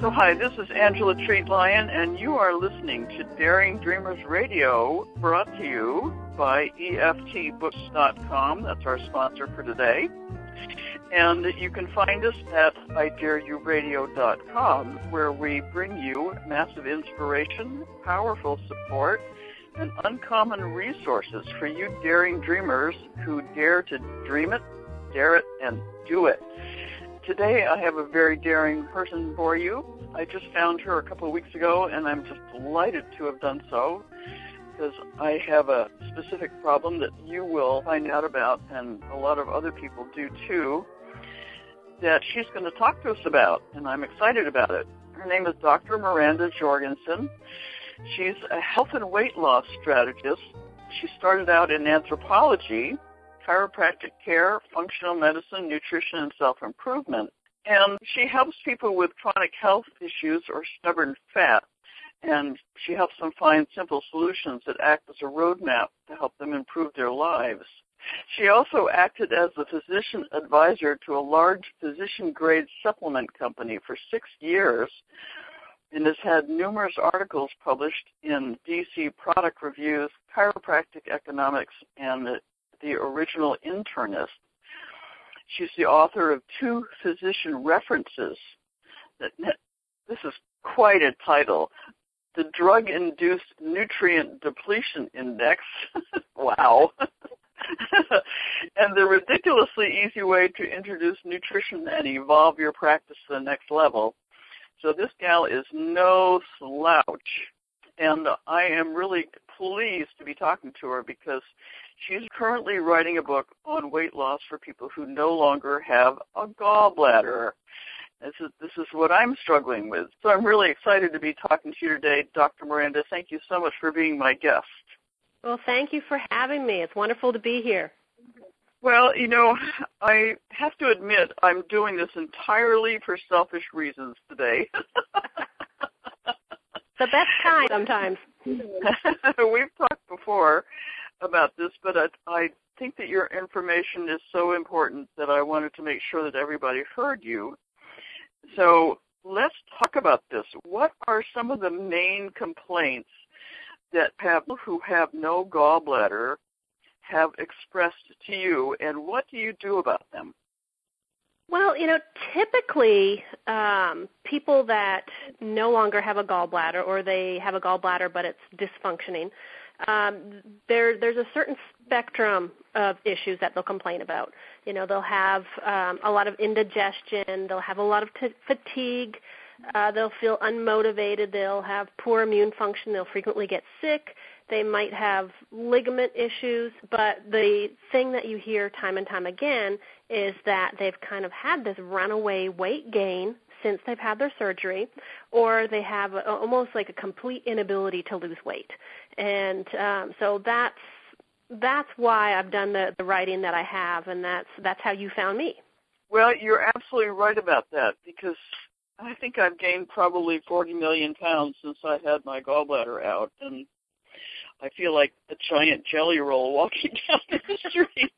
So, hi, this is Angela Treat-Lyon, and you are listening to Daring Dreamers Radio, brought to you by EFTBooks.com. That's our sponsor for today. And you can find us at IDareYouRadio.com, where we bring you massive inspiration, powerful support, and uncommon resources for you daring dreamers who dare to dream it, dare it, and do it. Today I have a very daring person for you. I just found her a couple of weeks ago, and I'm just delighted to have done so because I have a specific problem that you will find out about, and a lot of other people do too, that she's going to talk to us about, and I'm excited about it. Her name is Dr. Miranda Jorgenson. She's a health and weight loss strategist. She started out in anthropology chiropractic care, functional medicine, nutrition, and self-improvement. And she helps people with chronic health issues or stubborn fat. And she helps them find simple solutions that act as a roadmap to help them improve their lives. She also acted as the physician advisor to a large physician grade supplement company for six years and has had numerous articles published in DC Product Reviews, Chiropractic Economics, and the the original internist. She's the author of two physician references. This is quite a title. The Drug Induced Nutrient Depletion Index. wow. and the ridiculously easy way to introduce nutrition and evolve your practice to the next level. So this gal is no slouch. And I am really pleased to be talking to her because She's currently writing a book on weight loss for people who no longer have a gallbladder. This is, this is what I'm struggling with. So I'm really excited to be talking to you today, Dr. Miranda. Thank you so much for being my guest. Well, thank you for having me. It's wonderful to be here. Well, you know, I have to admit I'm doing this entirely for selfish reasons today. the best kind sometimes. We've talked before about this, but I, I think that your information is so important that I wanted to make sure that everybody heard you. So let's talk about this. What are some of the main complaints that people who have no gallbladder have expressed to you, and what do you do about them? Well, you know, typically um, people that no longer have a gallbladder or they have a gallbladder but it's dysfunctioning, um, there there's a certain spectrum of issues that they'll complain about. You know, they'll have um, a lot of indigestion, they'll have a lot of t- fatigue, uh, they'll feel unmotivated, they'll have poor immune function, they'll frequently get sick, they might have ligament issues, but the thing that you hear time and time again is that they've kind of had this runaway weight gain since they've had their surgery, or they have a, almost like a complete inability to lose weight. And um, so that's that's why I've done the, the writing that I have, and that's that's how you found me. Well, you're absolutely right about that because I think I've gained probably 40 million pounds since I had my gallbladder out, and I feel like a giant jelly roll walking down the street.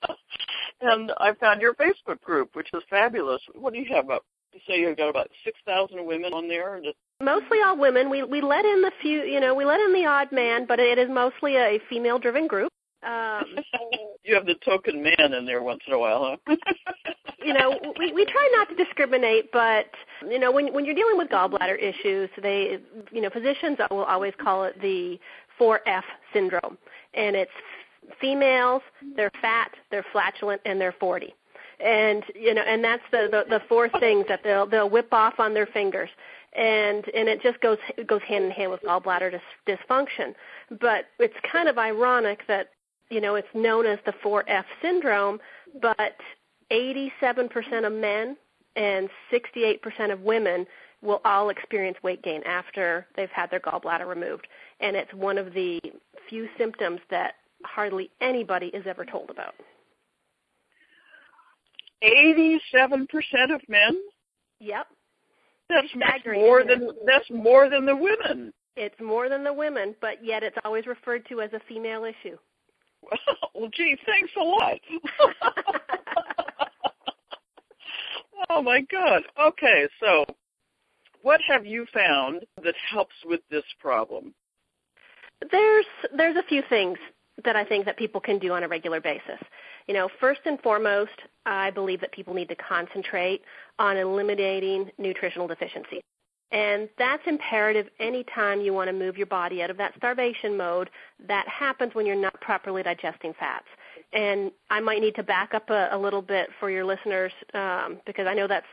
and I found your Facebook group, which is fabulous. What do you have up? You say you've got about 6,000 women on there? Just... Mostly all women. We we let in the few, you know, we let in the odd man, but it is mostly a female-driven group. Um, you have the token man in there once in a while, huh? you know, we we try not to discriminate, but you know, when when you're dealing with gallbladder issues, they, you know, physicians will always call it the 4F syndrome, and it's females, they're fat, they're flatulent, and they're 40 and you know and that's the, the the four things that they'll they'll whip off on their fingers. And and it just goes it goes hand in hand with gallbladder dis- dysfunction. But it's kind of ironic that you know it's known as the 4F syndrome but 87% of men and 68% of women will all experience weight gain after they've had their gallbladder removed. And it's one of the few symptoms that hardly anybody is ever told about 87% of men? Yep. That's more than that's more than the women. It's more than the women, but yet it's always referred to as a female issue. Well, gee, thanks a lot. oh my God. Okay, so what have you found that helps with this problem? There's there's a few things that I think that people can do on a regular basis. You know, first and foremost, I believe that people need to concentrate on eliminating nutritional deficiencies. And that's imperative anytime you want to move your body out of that starvation mode. That happens when you're not properly digesting fats. And I might need to back up a, a little bit for your listeners um, because I know that's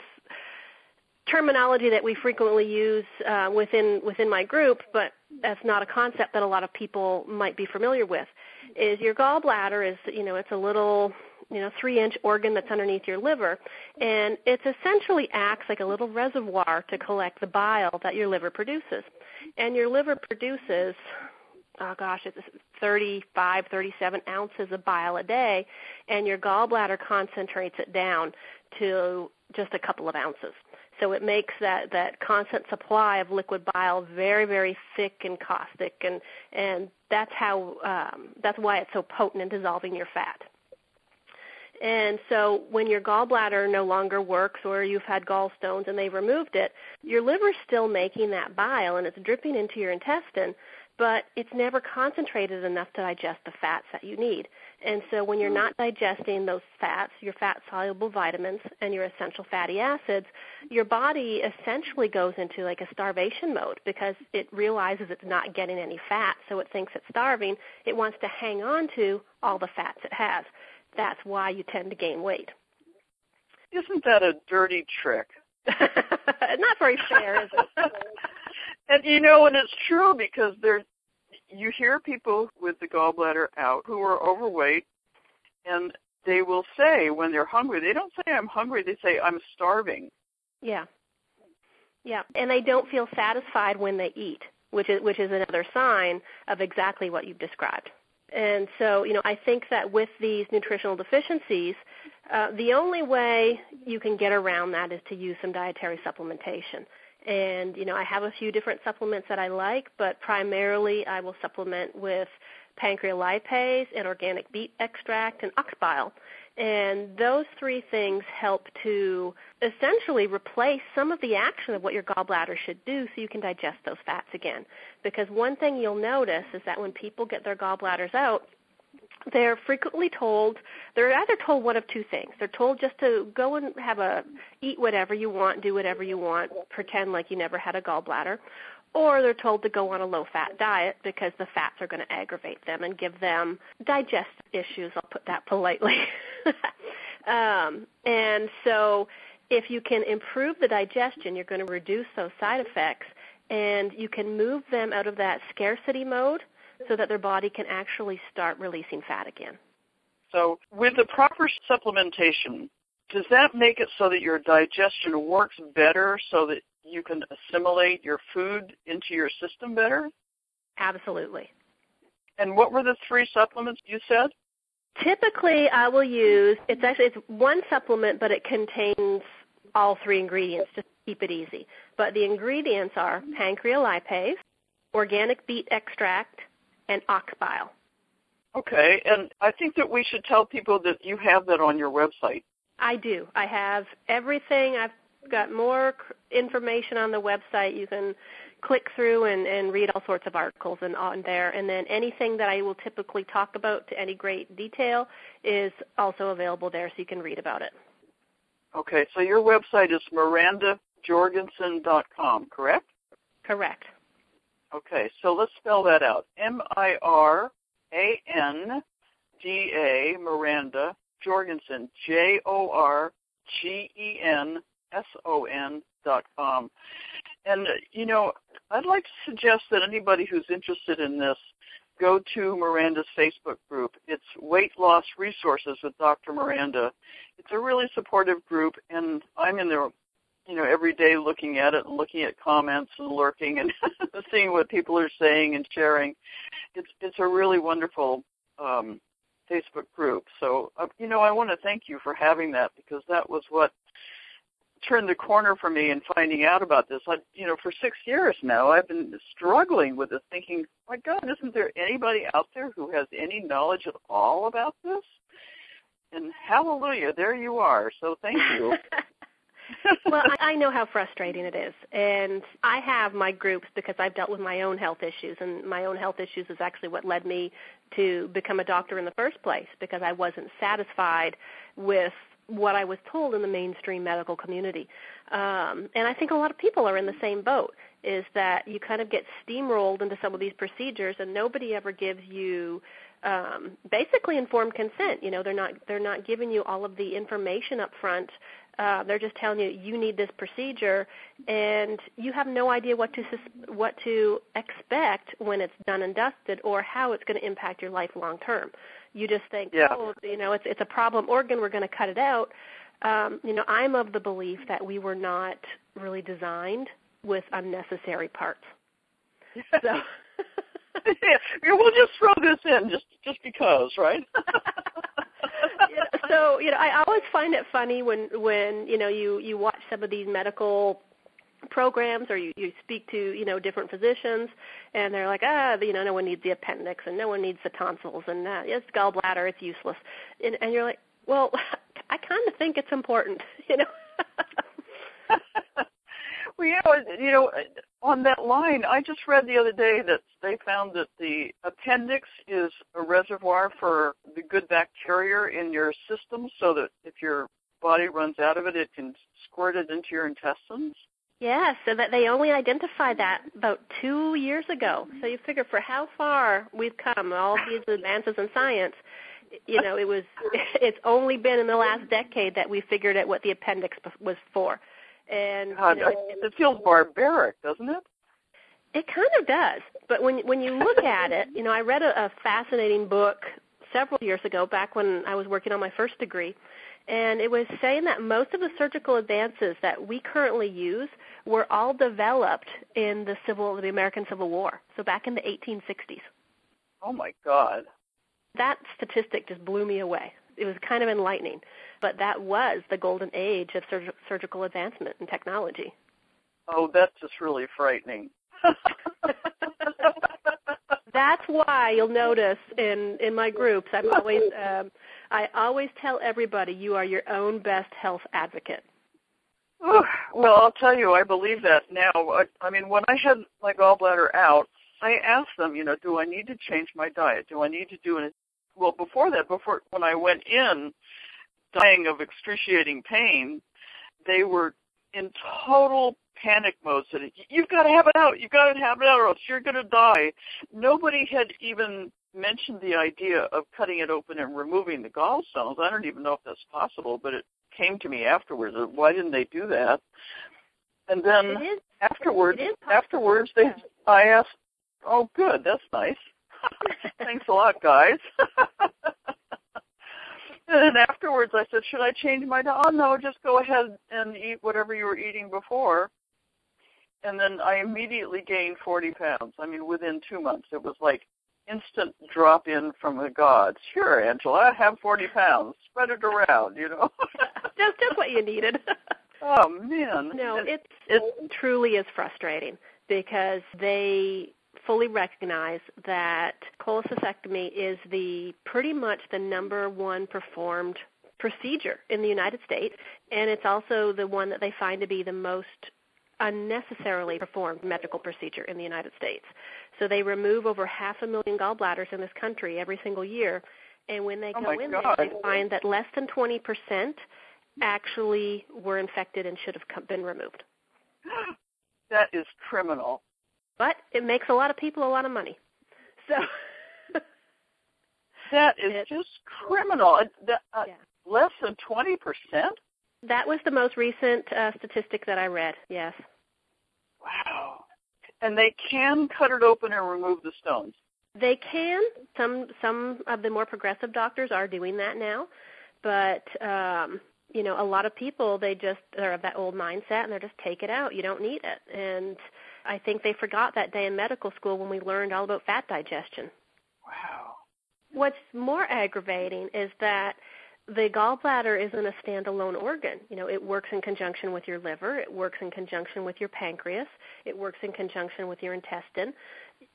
terminology that we frequently use uh, within within my group, but that's not a concept that a lot of people might be familiar with. Is your gallbladder is you know it's a little you know, three inch organ that's underneath your liver. And it essentially acts like a little reservoir to collect the bile that your liver produces. And your liver produces, oh gosh, it's 35, 37 ounces of bile a day, and your gallbladder concentrates it down to just a couple of ounces. So it makes that, that constant supply of liquid bile very, very thick and caustic, and and that's how um, that's why it's so potent in dissolving your fat. And so when your gallbladder no longer works or you've had gallstones and they've removed it, your liver's still making that bile and it's dripping into your intestine, but it's never concentrated enough to digest the fats that you need. And so when you're hmm. not digesting those fats, your fat soluble vitamins and your essential fatty acids, your body essentially goes into like a starvation mode because it realizes it's not getting any fat, so it thinks it's starving. It wants to hang on to all the fats it has that's why you tend to gain weight. Isn't that a dirty trick? Not very fair, is it? and you know, and it's true because there's you hear people with the gallbladder out who are overweight and they will say when they're hungry, they don't say I'm hungry, they say I'm starving. Yeah. Yeah, and they don't feel satisfied when they eat, which is which is another sign of exactly what you've described. And so, you know, I think that with these nutritional deficiencies, uh, the only way you can get around that is to use some dietary supplementation. And, you know, I have a few different supplements that I like, but primarily I will supplement with pancreolipase and organic beet extract and ox bile. And those three things help to essentially replace some of the action of what your gallbladder should do so you can digest those fats again. Because one thing you'll notice is that when people get their gallbladders out, they're frequently told they're either told one of two things. They're told just to go and have a eat whatever you want, do whatever you want, pretend like you never had a gallbladder, or they're told to go on a low fat diet because the fats are going to aggravate them and give them digestive issues, I'll put that politely. um, and so if you can improve the digestion, you're going to reduce those side effects and you can move them out of that scarcity mode so that their body can actually start releasing fat again. So, with the proper supplementation, does that make it so that your digestion works better so that you can assimilate your food into your system better? Absolutely. And what were the three supplements you said? Typically, I will use it's actually it's one supplement, but it contains all three ingredients to keep it easy. But the ingredients are pancreolipase, organic beet extract, and ox bile. Okay, and I think that we should tell people that you have that on your website. I do. I have everything. I've got more information on the website. You can click through and, and read all sorts of articles and on there. And then anything that I will typically talk about to any great detail is also available there, so you can read about it. Okay, so your website is mirandajorgenson.com, correct? Correct. Okay, so let's spell that out. M I R A N D A Miranda Jorgenson J O R G E N S O N dot com. And you know, I'd like to suggest that anybody who's interested in this go to Miranda's Facebook group. It's Weight Loss Resources with Dr. Miranda. It's a really supportive group, and I'm in there, you know, every day looking at it and looking at comments and lurking and seeing what people are saying and sharing. It's it's a really wonderful um, Facebook group. So, uh, you know, I want to thank you for having that because that was what turned the corner for me in finding out about this. I, you know, for six years now, I've been struggling with this, thinking, my God, isn't there anybody out there who has any knowledge at all about this? And hallelujah, there you are. So thank you. well, I, I know how frustrating it is, and I have my groups because I've dealt with my own health issues, and my own health issues is actually what led me to become a doctor in the first place because I wasn't satisfied with what I was told in the mainstream medical community. Um, and I think a lot of people are in the same boat is that you kind of get steamrolled into some of these procedures and nobody ever gives you um, basically informed consent. You know, they're not they're not giving you all of the information up front. Uh, they're just telling you you need this procedure, and you have no idea what to what to expect when it's done and dusted, or how it's going to impact your life long term. You just think, yeah. oh, you know, it's it's a problem organ. We're going to cut it out. Um, you know, I'm of the belief that we were not really designed with unnecessary parts. So. yeah, we'll just throw this in just just because, right? so you know, I always find it funny when when you know you you watch some of these medical programs or you, you speak to you know different physicians and they're like ah you know no one needs the appendix and no one needs the tonsils and uh, it's gallbladder it's useless. And, and you're like well I kind of think it's important you know well, know, you know, on that line, I just read the other day that they found that the appendix is a reservoir for the good bacteria in your system, so that if your body runs out of it, it can squirt it into your intestines. Yeah, so that they only identified that about two years ago. So you figure for how far we've come, all these advances in science, you know, it was it's only been in the last decade that we figured out what the appendix was for. And God, you know, it feels barbaric, doesn't it? It kind of does. But when when you look at it, you know, I read a, a fascinating book several years ago, back when I was working on my first degree, and it was saying that most of the surgical advances that we currently use were all developed in the civil the American Civil War, so back in the 1860s. Oh my God. That statistic just blew me away. It was kind of enlightening but that was the golden age of sur- surgical advancement and technology. Oh, that's just really frightening. that's why you'll notice in in my groups I'm always um, I always tell everybody you are your own best health advocate. well, I'll tell you, I believe that now. I, I mean, when I had my gallbladder out, I asked them, you know, do I need to change my diet? Do I need to do it? Well, before that, before when I went in, dying of excruciating pain, they were in total panic mode. Said, "You've got to have it out. You've got to have it out, or else you're going to die." Nobody had even mentioned the idea of cutting it open and removing the gallstones. I don't even know if that's possible, but it came to me afterwards. Why didn't they do that? And then afterwards, afterwards, they I asked, "Oh, good, that's nice. Thanks a lot, guys." And then afterwards, I said, "Should I change my diet?" Oh no, just go ahead and eat whatever you were eating before. And then I immediately gained 40 pounds. I mean, within two months, it was like instant drop in from the gods. Sure, Angela, have 40 pounds. Spread it around, you know. just just what you needed. oh man. No, it, it truly is frustrating because they fully recognize that cholecystectomy is the pretty much the number one performed procedure in the United States, and it's also the one that they find to be the most unnecessarily performed medical procedure in the United States. So they remove over half a million gallbladders in this country every single year, and when they oh go in God. there, they find that less than 20% actually were infected and should have been removed. That is criminal but it makes a lot of people a lot of money. So that is it, just criminal. Uh, uh, yeah. Less than twenty percent. That was the most recent uh, statistic that I read. Yes. Wow. And they can cut it open and remove the stones. They can. Some some of the more progressive doctors are doing that now, but um, you know, a lot of people they just are of that old mindset and they're just take it out. You don't need it, and I think they forgot that day in medical school when we learned all about fat digestion. Wow. What's more aggravating is that the gallbladder isn't a standalone organ. You know, it works in conjunction with your liver, it works in conjunction with your pancreas, it works in conjunction with your intestine.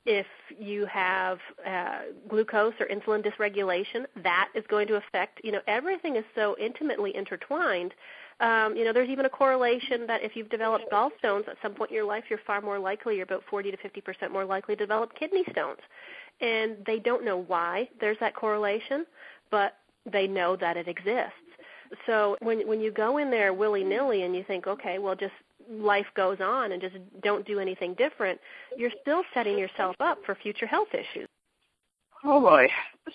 If you have uh, glucose or insulin dysregulation, that is going to affect, you know, everything is so intimately intertwined Um, you know, there's even a correlation that if you've developed gallstones at some point in your life, you're far more likely, you're about 40 to 50 percent more likely to develop kidney stones. And they don't know why there's that correlation, but they know that it exists. So when when you go in there willy nilly and you think, okay, well, just life goes on and just don't do anything different, you're still setting yourself up for future health issues. Oh boy.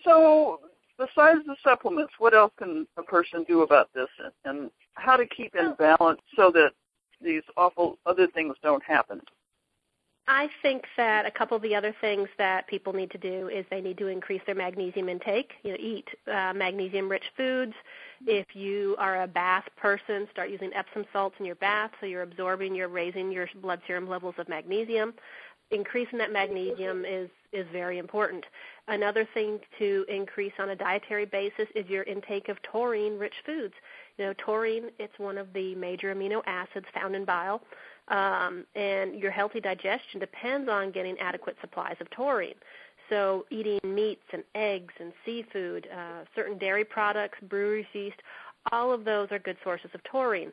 So besides the supplements, what else can a person do about this and how to keep in balance so that these awful other things don't happen? I think that a couple of the other things that people need to do is they need to increase their magnesium intake. You know, eat uh, magnesium-rich foods. If you are a bath person, start using Epsom salts in your bath so you're absorbing, you're raising your blood serum levels of magnesium. Increasing that magnesium is is very important. Another thing to increase on a dietary basis is your intake of taurine-rich foods. You know, taurine it's one of the major amino acids found in bile um, and your healthy digestion depends on getting adequate supplies of taurine. So, eating meats and eggs and seafood, uh, certain dairy products, brewery yeast, all of those are good sources of taurine.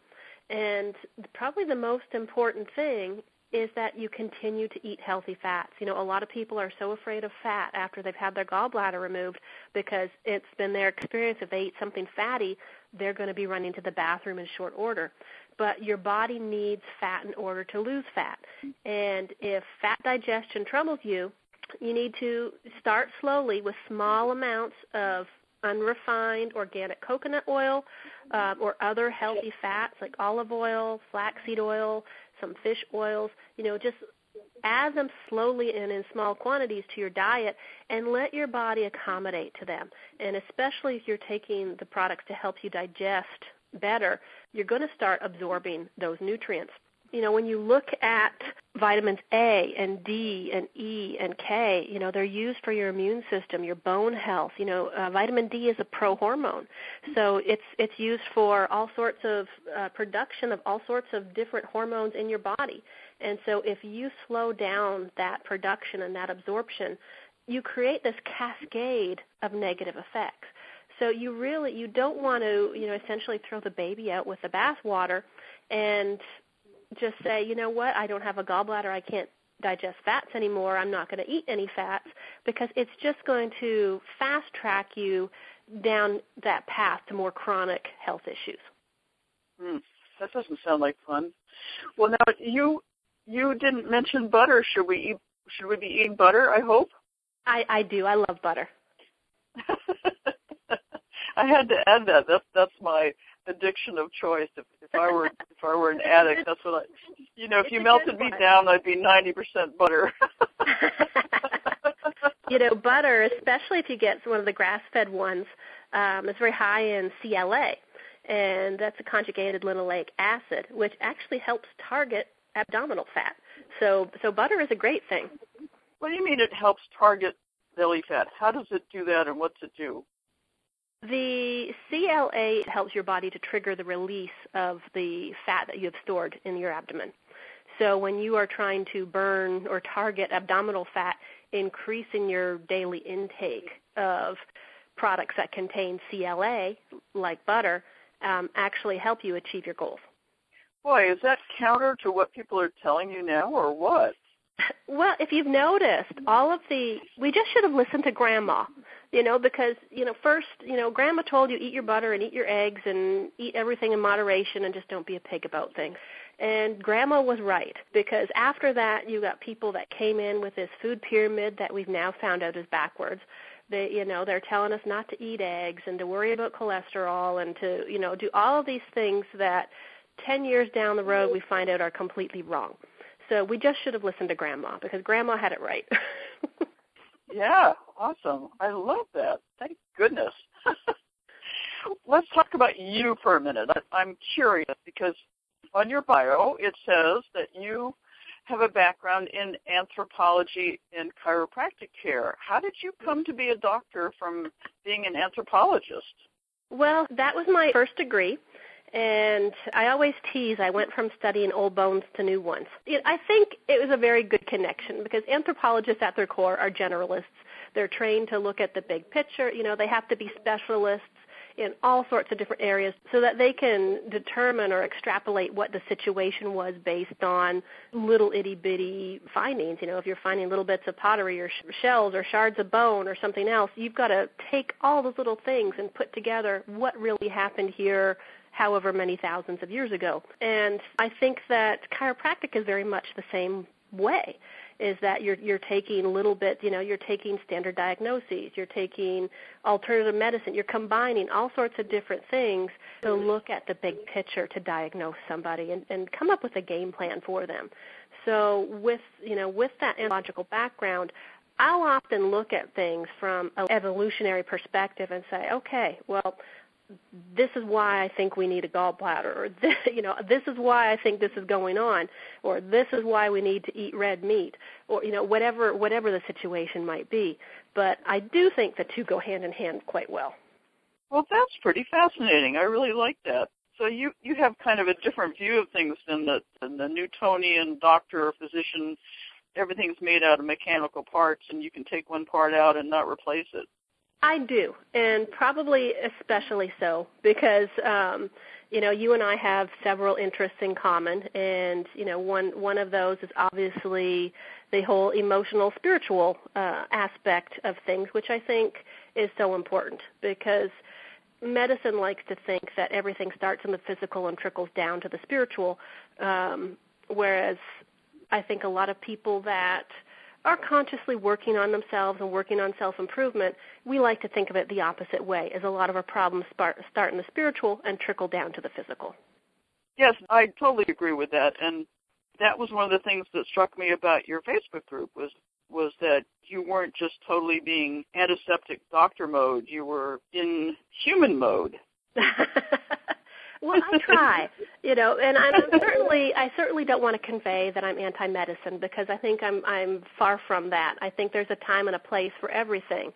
And probably the most important thing is that you continue to eat healthy fats. You know, a lot of people are so afraid of fat after they've had their gallbladder removed because it's been their experience if they eat something fatty, they're going to be running to the bathroom in short order but your body needs fat in order to lose fat. And if fat digestion troubles you, you need to start slowly with small amounts of unrefined organic coconut oil uh, or other healthy fats like olive oil, flaxseed oil, some fish oils. You know, just add them slowly and in small quantities to your diet and let your body accommodate to them. And especially if you're taking the products to help you digest better, you're going to start absorbing those nutrients. You know, when you look at vitamins A and D and E and K, you know, they're used for your immune system, your bone health. You know, uh, vitamin D is a prohormone. So it's it's used for all sorts of uh, production of all sorts of different hormones in your body. And so if you slow down that production and that absorption, you create this cascade of negative effects. So you really you don't want to you know essentially throw the baby out with the bathwater, and just say you know what I don't have a gallbladder I can't digest fats anymore I'm not going to eat any fats because it's just going to fast track you down that path to more chronic health issues. Hmm. That doesn't sound like fun. Well, now you you didn't mention butter. Should we eat? Should we be eating butter? I hope. I I do. I love butter. I had to add that. That's that's my addiction of choice. If if I were if I were an addict, that's what I. You know, if you melted me down, I'd be ninety percent butter. you know, butter, especially if you get one of the grass-fed ones, um, is very high in CLA, and that's a conjugated linoleic acid, which actually helps target abdominal fat. So, so butter is a great thing. What do you mean it helps target belly fat? How does it do that, and what's it do? The CLA helps your body to trigger the release of the fat that you have stored in your abdomen. So when you are trying to burn or target abdominal fat, increasing your daily intake of products that contain CLA, like butter, um, actually help you achieve your goals. Boy, is that counter to what people are telling you now, or what? Well, if you've noticed, all of the we just should have listened to grandma, you know, because you know, first, you know, grandma told you eat your butter and eat your eggs and eat everything in moderation and just don't be a pig about things. And grandma was right because after that, you got people that came in with this food pyramid that we've now found out is backwards. They, you know, they're telling us not to eat eggs and to worry about cholesterol and to, you know, do all of these things that 10 years down the road we find out are completely wrong. So we just should have listened to Grandma because Grandma had it right. yeah, awesome. I love that. Thank goodness. Let's talk about you for a minute. I'm curious because on your bio it says that you have a background in anthropology and chiropractic care. How did you come to be a doctor from being an anthropologist? Well, that was my first degree. And I always tease I went from studying old bones to new ones. I think it was a very good connection because anthropologists at their core are generalists. They're trained to look at the big picture. You know, they have to be specialists in all sorts of different areas so that they can determine or extrapolate what the situation was based on little itty bitty findings. You know, if you're finding little bits of pottery or sh- shells or shards of bone or something else, you've got to take all those little things and put together what really happened here however many thousands of years ago. And I think that chiropractic is very much the same way is that you're you're taking little bit, you know, you're taking standard diagnoses, you're taking alternative medicine, you're combining all sorts of different things to mm-hmm. look at the big picture to diagnose somebody and, and come up with a game plan for them. So with you know, with that logical background, I'll often look at things from an evolutionary perspective and say, okay, well, this is why I think we need a gallbladder, or this, you know, this is why I think this is going on, or this is why we need to eat red meat, or you know, whatever whatever the situation might be. But I do think the two go hand in hand quite well. Well, that's pretty fascinating. I really like that. So you you have kind of a different view of things than the than the Newtonian doctor or physician. Everything's made out of mechanical parts, and you can take one part out and not replace it. I do, and probably especially so because um, you know you and I have several interests in common, and you know one one of those is obviously the whole emotional spiritual uh, aspect of things, which I think is so important because medicine likes to think that everything starts in the physical and trickles down to the spiritual, um, whereas I think a lot of people that are consciously working on themselves and working on self improvement, we like to think of it the opposite way, as a lot of our problems start, start in the spiritual and trickle down to the physical. Yes, I totally agree with that, and that was one of the things that struck me about your Facebook group was was that you weren't just totally being antiseptic doctor mode; you were in human mode. Well, I try, you know, and I'm certainly I certainly don't want to convey that I'm anti-medicine because I think I'm I'm far from that. I think there's a time and a place for everything.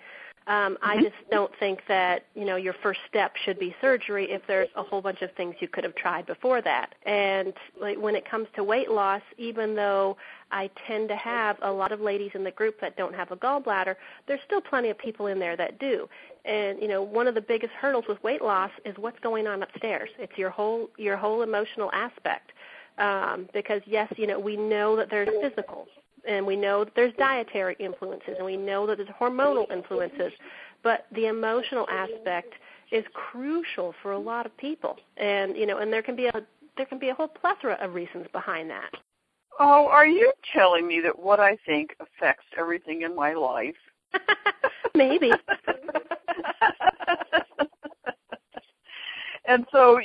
Um, I mm-hmm. just don't think that you know your first step should be surgery if there's a whole bunch of things you could have tried before that. And like when it comes to weight loss, even though I tend to have a lot of ladies in the group that don't have a gallbladder, there's still plenty of people in there that do. And you know, one of the biggest hurdles with weight loss is what's going on upstairs. It's your whole your whole emotional aspect. Um, because yes, you know, we know that there's physical and we know that there's dietary influences and we know that there's hormonal influences, but the emotional aspect is crucial for a lot of people. And you know, and there can be a there can be a whole plethora of reasons behind that. Oh, are you telling me that what I think affects everything in my life? Maybe. and so,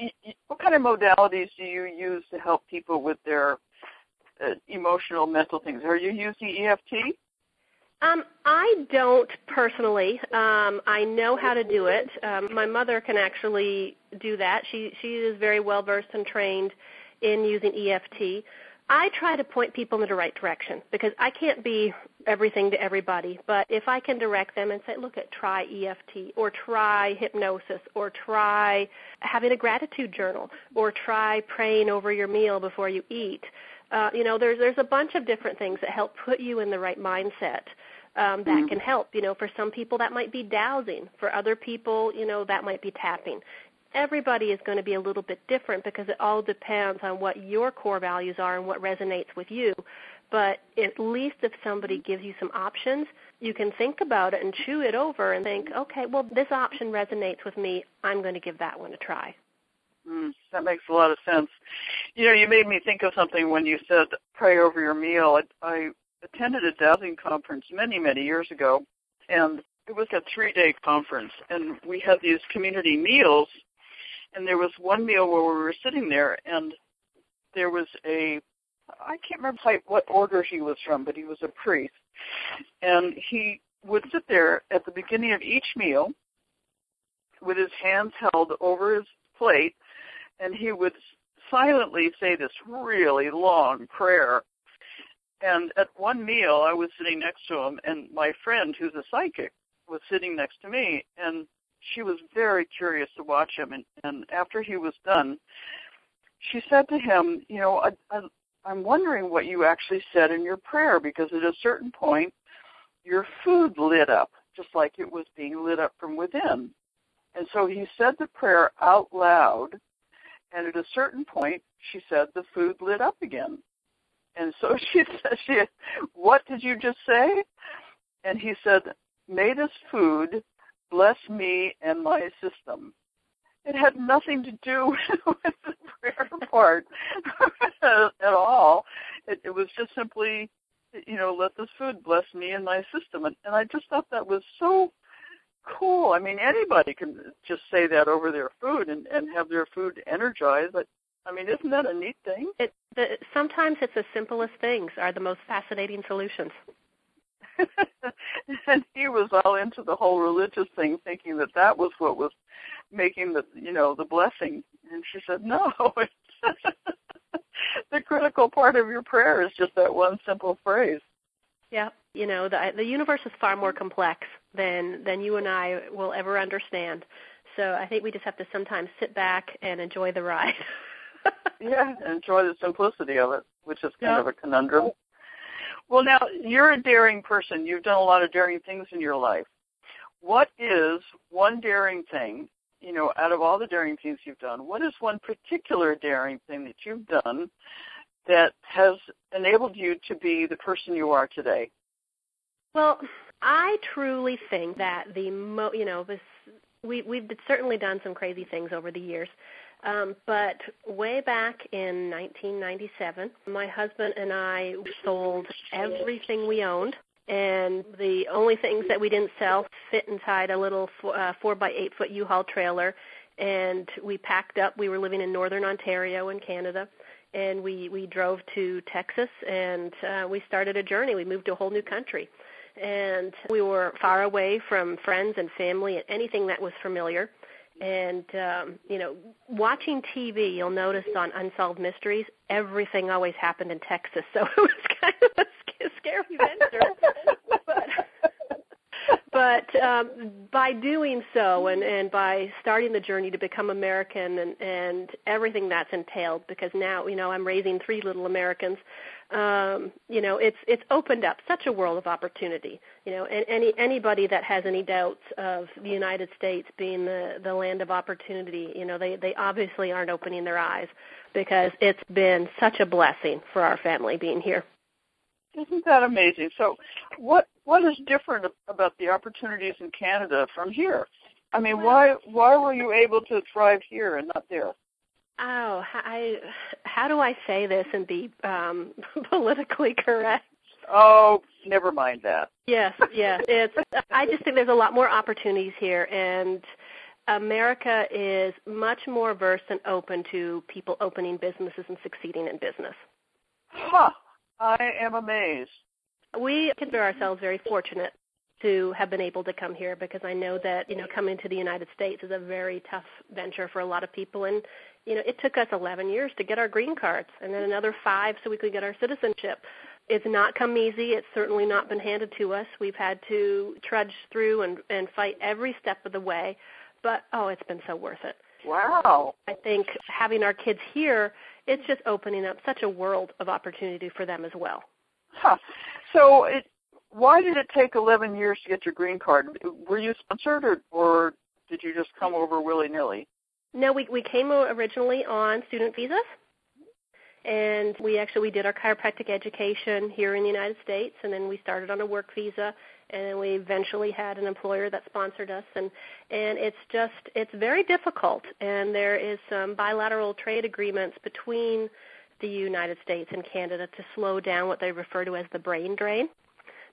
what kind of modalities do you use to help people with their uh, emotional, mental things? Are you using EFT? Um, I don't personally. Um, I know how to do it. Um, my mother can actually do that. She she is very well versed and trained in using EFT. I try to point people in the right direction because I can't be everything to everybody. But if I can direct them and say, look at try EFT or try hypnosis or try having a gratitude journal or try praying over your meal before you eat uh, you know, there's there's a bunch of different things that help put you in the right mindset. Um, that mm-hmm. can help. You know, for some people that might be dowsing. For other people, you know, that might be tapping. Everybody is going to be a little bit different because it all depends on what your core values are and what resonates with you. But at least if somebody gives you some options, you can think about it and chew it over and think, okay, well, this option resonates with me. I'm going to give that one a try. Mm, that makes a lot of sense. You know, you made me think of something when you said pray over your meal. I, I attended a dowsing conference many, many years ago, and it was a three-day conference, and we had these community meals, and there was one meal where we were sitting there, and there was a I can't remember quite what order he was from, but he was a priest, and he would sit there at the beginning of each meal with his hands held over his plate and he would silently say this really long prayer. And at one meal, I was sitting next to him, and my friend, who's a psychic, was sitting next to me, and she was very curious to watch him. And, and after he was done, she said to him, "You know, I, I, I'm wondering what you actually said in your prayer, because at a certain point, your food lit up, just like it was being lit up from within." And so he said the prayer out loud, and at a certain point, she said the food lit up again. And so she said, she, what did you just say? And he said, may this food bless me and my system. It had nothing to do with the prayer part at all. It, it was just simply, you know, let this food bless me and my system. And, and I just thought that was so cool. I mean, anybody can just say that over their food and, and have their food energized. But I mean, isn't that a neat thing? It, the, sometimes it's the simplest things are the most fascinating solutions. and he was all into the whole religious thing, thinking that that was what was making the you know the blessing. And she said, no, the critical part of your prayer is just that one simple phrase. Yeah, you know the the universe is far more complex than than you and I will ever understand. So I think we just have to sometimes sit back and enjoy the ride. yeah, enjoy the simplicity of it, which is kind yeah. of a conundrum. Well, now you're a daring person. You've done a lot of daring things in your life. What is one daring thing, you know, out of all the daring things you've done, what is one particular daring thing that you've done that has enabled you to be the person you are today? Well, I truly think that the mo, you know, this we we've certainly done some crazy things over the years. Um, but way back in 1997, my husband and I sold everything we owned, and the only things that we didn't sell fit inside a little four, uh, four by eight foot U-Haul trailer. And we packed up. We were living in northern Ontario in Canada, and we we drove to Texas, and uh, we started a journey. We moved to a whole new country and we were far away from friends and family and anything that was familiar and um, you know, watching TV, you'll notice on Unsolved Mysteries, everything always happened in Texas, so it was kind of a scary venture. but um, by doing so, and and by starting the journey to become American, and and everything that's entailed, because now you know I'm raising three little Americans um, you know, it's it's opened up such a world of opportunity. You know, and any anybody that has any doubts of the United States being the the land of opportunity, you know, they they obviously aren't opening their eyes because it's been such a blessing for our family being here. Isn't that amazing? So, what what is different about the opportunities in Canada from here? I mean, why why were you able to thrive here and not there? Oh, I how do I say this and be um politically correct? Oh, never mind that. Yes, yes. It's I just think there's a lot more opportunities here and America is much more versed and open to people opening businesses and succeeding in business. Huh. I am amazed. We consider ourselves very fortunate to have been able to come here because I know that you know coming to the United States is a very tough venture for a lot of people and you know it took us 11 years to get our green cards and then another 5 so we could get our citizenship. It's not come easy. It's certainly not been handed to us. We've had to trudge through and and fight every step of the way, but oh, it's been so worth it. Wow. I think having our kids here, it's just opening up such a world of opportunity for them as well. Huh. So it why did it take 11 years to get your green card? Were you sponsored or, or did you just come over willy nilly? No, we we came originally on student visas, and we actually we did our chiropractic education here in the United States, and then we started on a work visa, and then we eventually had an employer that sponsored us, and and it's just it's very difficult, and there is some bilateral trade agreements between the United States and Canada to slow down what they refer to as the brain drain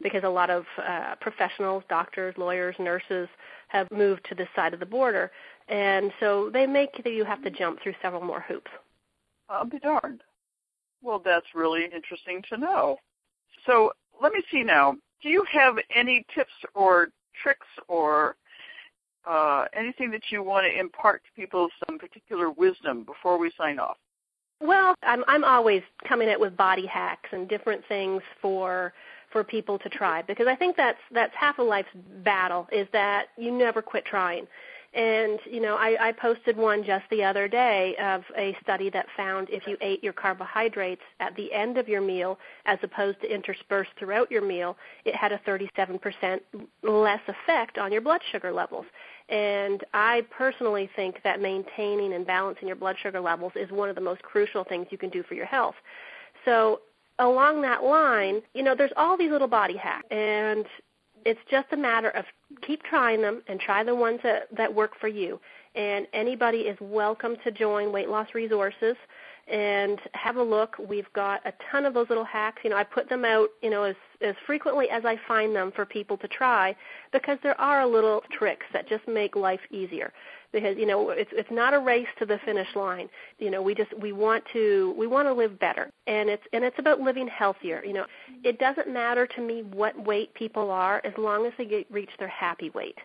because a lot of uh, professionals, doctors, lawyers, nurses have moved to this side of the border, and so they make you have to jump through several more hoops. I'll be darned. Well, that's really interesting to know. So let me see now. Do you have any tips or tricks or uh, anything that you want to impart to people, some particular wisdom before we sign off? Well, I'm I'm always coming at with body hacks and different things for for people to try because I think that's that's half of life's battle is that you never quit trying. And you know, I, I posted one just the other day of a study that found if you ate your carbohydrates at the end of your meal as opposed to interspersed throughout your meal, it had a 37% less effect on your blood sugar levels. And I personally think that maintaining and balancing your blood sugar levels is one of the most crucial things you can do for your health. So along that line, you know, there's all these little body hacks and it's just a matter of keep trying them and try the ones that, that work for you. And anybody is welcome to join Weight Loss Resources and have a look. We've got a ton of those little hacks. You know, I put them out, you know, as as frequently as I find them for people to try because there are little tricks that just make life easier. Because you know it's it's not a race to the finish line. You know we just we want to we want to live better. And it's and it's about living healthier. You know it doesn't matter to me what weight people are as long as they get reach their happy weight.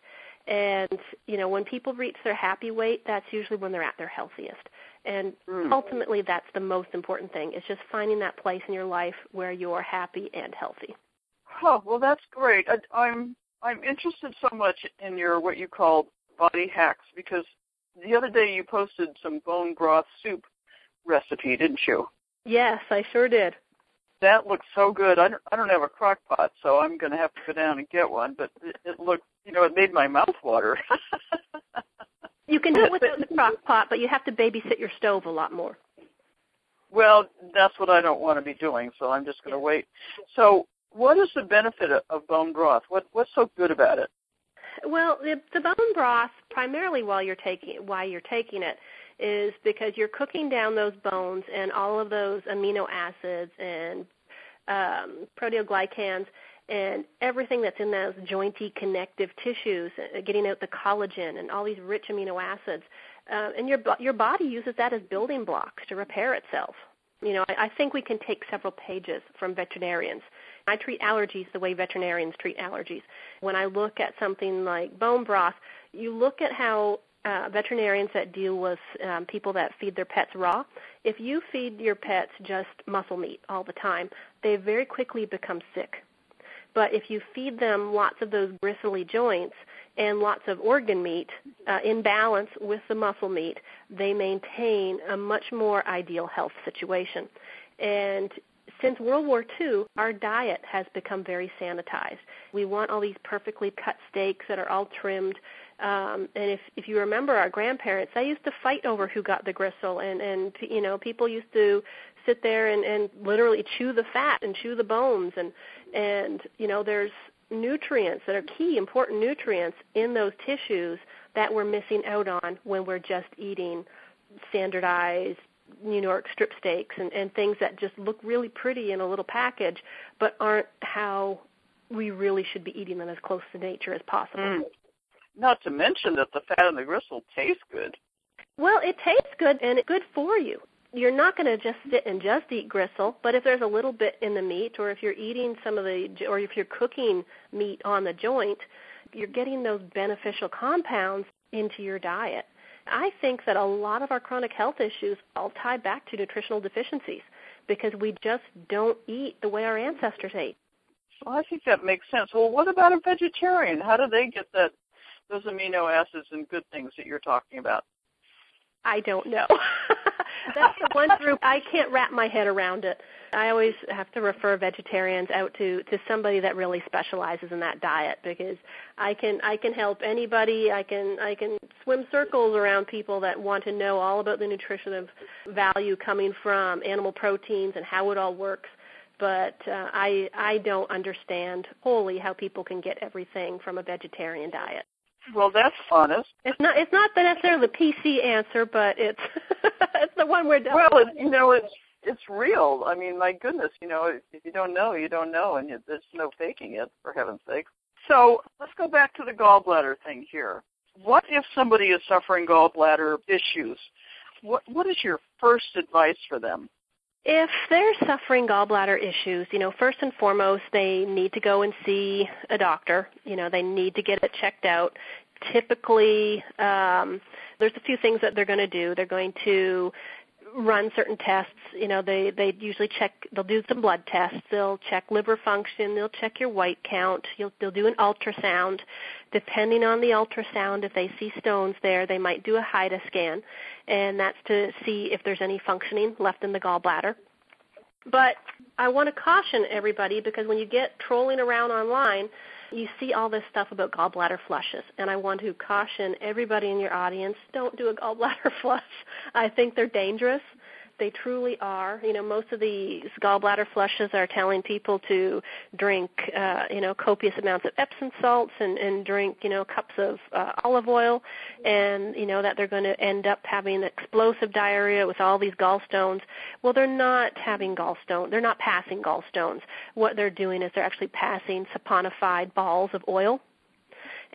And you know when people reach their happy weight that's usually when they're at their healthiest and mm. ultimately that's the most important thing it's just finding that place in your life where you're happy and healthy oh well that's great I, i'm i'm interested so much in your what you call body hacks because the other day you posted some bone broth soup recipe, didn't you? Yes, I sure did. That looks so good. I don't, I don't have a crock pot, so I'm going to have to go down and get one. But it, it looked, you know, it made my mouth water. you can do it without the crock pot, but you have to babysit your stove a lot more. Well, that's what I don't want to be doing, so I'm just going to wait. So, what is the benefit of bone broth? What what's so good about it? Well, the, the bone broth primarily while you're taking why you're taking it is because you're cooking down those bones and all of those amino acids and um, proteoglycans and everything that's in those jointy connective tissues, uh, getting out the collagen and all these rich amino acids. Uh, and your your body uses that as building blocks to repair itself. You know, I, I think we can take several pages from veterinarians I treat allergies the way veterinarians treat allergies. When I look at something like bone broth, you look at how uh, veterinarians that deal with um, people that feed their pets raw, if you feed your pets just muscle meat all the time, they very quickly become sick. But if you feed them lots of those bristly joints and lots of organ meat uh, in balance with the muscle meat, they maintain a much more ideal health situation. And since World War II, our diet has become very sanitized. We want all these perfectly cut steaks that are all trimmed. Um, and if if you remember our grandparents, they used to fight over who got the gristle, and and you know people used to sit there and and literally chew the fat and chew the bones, and and you know there's nutrients that are key important nutrients in those tissues that we're missing out on when we're just eating standardized New York strip steaks and, and things that just look really pretty in a little package, but aren't how we really should be eating them as close to nature as possible. Mm. Not to mention that the fat and the gristle taste good. Well, it tastes good and it's good for you. You're not going to just sit and just eat gristle, but if there's a little bit in the meat, or if you're eating some of the, or if you're cooking meat on the joint, you're getting those beneficial compounds into your diet. I think that a lot of our chronic health issues all tie back to nutritional deficiencies because we just don't eat the way our ancestors ate. Well, I think that makes sense. Well, what about a vegetarian? How do they get that those amino acids and good things that you're talking about? I don't know. That's the one group I can't wrap my head around it. I always have to refer vegetarians out to to somebody that really specializes in that diet because I can I can help anybody. I can I can swim circles around people that want to know all about the nutritive value coming from animal proteins and how it all works. But uh, I I don't understand wholly how people can get everything from a vegetarian diet. Well, that's honest. It's not. It's not necessarily the PC answer, but it's it's the one we're. Well, it, you know, it's it's real. I mean, my goodness, you know, if you don't know, you don't know, and there's no faking it, for heaven's sake. So let's go back to the gallbladder thing here. What if somebody is suffering gallbladder issues? What what is your first advice for them? If they're suffering gallbladder issues, you know, first and foremost, they need to go and see a doctor. You know, they need to get it checked out. Typically, um, there's a few things that they're going to do. They're going to run certain tests. You know, they they usually check. They'll do some blood tests. They'll check liver function. They'll check your white count. You'll, they'll do an ultrasound. Depending on the ultrasound, if they see stones there, they might do a HIDA scan, and that's to see if there's any functioning left in the gallbladder. But I want to caution everybody because when you get trolling around online, you see all this stuff about gallbladder flushes, and I want to caution everybody in your audience: don't do a gallbladder flush. I think they're dangerous. They truly are. You know, most of these gallbladder flushes are telling people to drink, uh, you know, copious amounts of Epsom salts and, and drink, you know, cups of uh, olive oil, and you know that they're going to end up having explosive diarrhea with all these gallstones. Well, they're not having gallstones. They're not passing gallstones. What they're doing is they're actually passing saponified balls of oil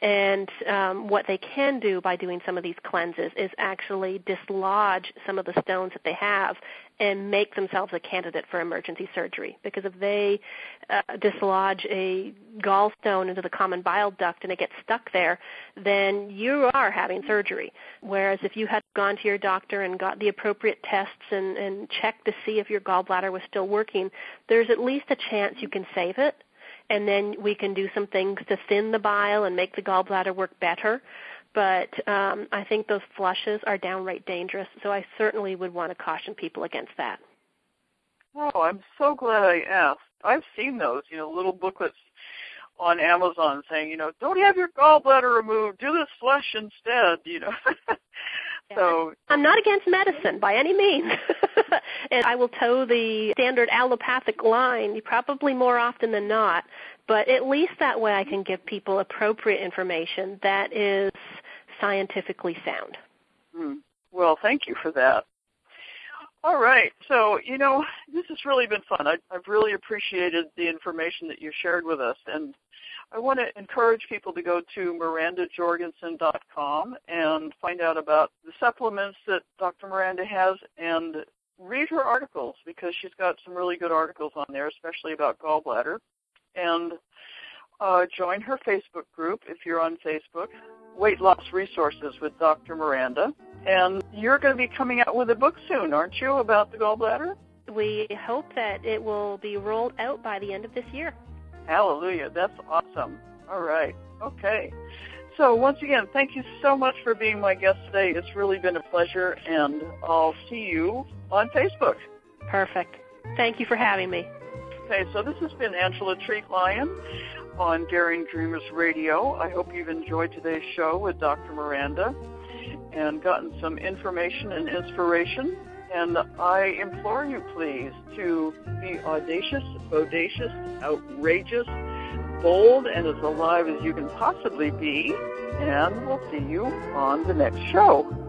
and um, what they can do by doing some of these cleanses is actually dislodge some of the stones that they have and make themselves a candidate for emergency surgery. Because if they uh, dislodge a gallstone into the common bile duct and it gets stuck there, then you are having surgery. Whereas if you had gone to your doctor and got the appropriate tests and, and checked to see if your gallbladder was still working, there's at least a chance you can save it and then we can do some things to thin the bile and make the gallbladder work better. But um, I think those flushes are downright dangerous, so I certainly would want to caution people against that. Oh, I'm so glad I asked. I've seen those, you know, little booklets on Amazon saying, you know, don't have your gallbladder removed, do this flush instead, you know. so I'm not against medicine by any means. and I will toe the standard allopathic line probably more often than not, but at least that way I can give people appropriate information that is scientifically sound. Hmm. Well, thank you for that. All right. So, you know, this has really been fun. I, I've really appreciated the information that you shared with us. And I want to encourage people to go to mirandajorgenson.com and find out about the supplements that Dr. Miranda has and read her articles because she's got some really good articles on there, especially about gallbladder. And uh, join her Facebook group if you're on Facebook, Weight Loss Resources with Dr. Miranda. And you're going to be coming out with a book soon, aren't you, about the gallbladder? We hope that it will be rolled out by the end of this year. Hallelujah. That's awesome. All right. Okay. So once again, thank you so much for being my guest today. It's really been a pleasure, and I'll see you on Facebook. Perfect. Thank you for having me. Okay, so this has been Angela Treat Lyon on Daring Dreamers Radio. I hope you've enjoyed today's show with Dr. Miranda and gotten some information and inspiration. And I implore you, please, to be audacious, bodacious, outrageous, bold, and as alive as you can possibly be. And we'll see you on the next show.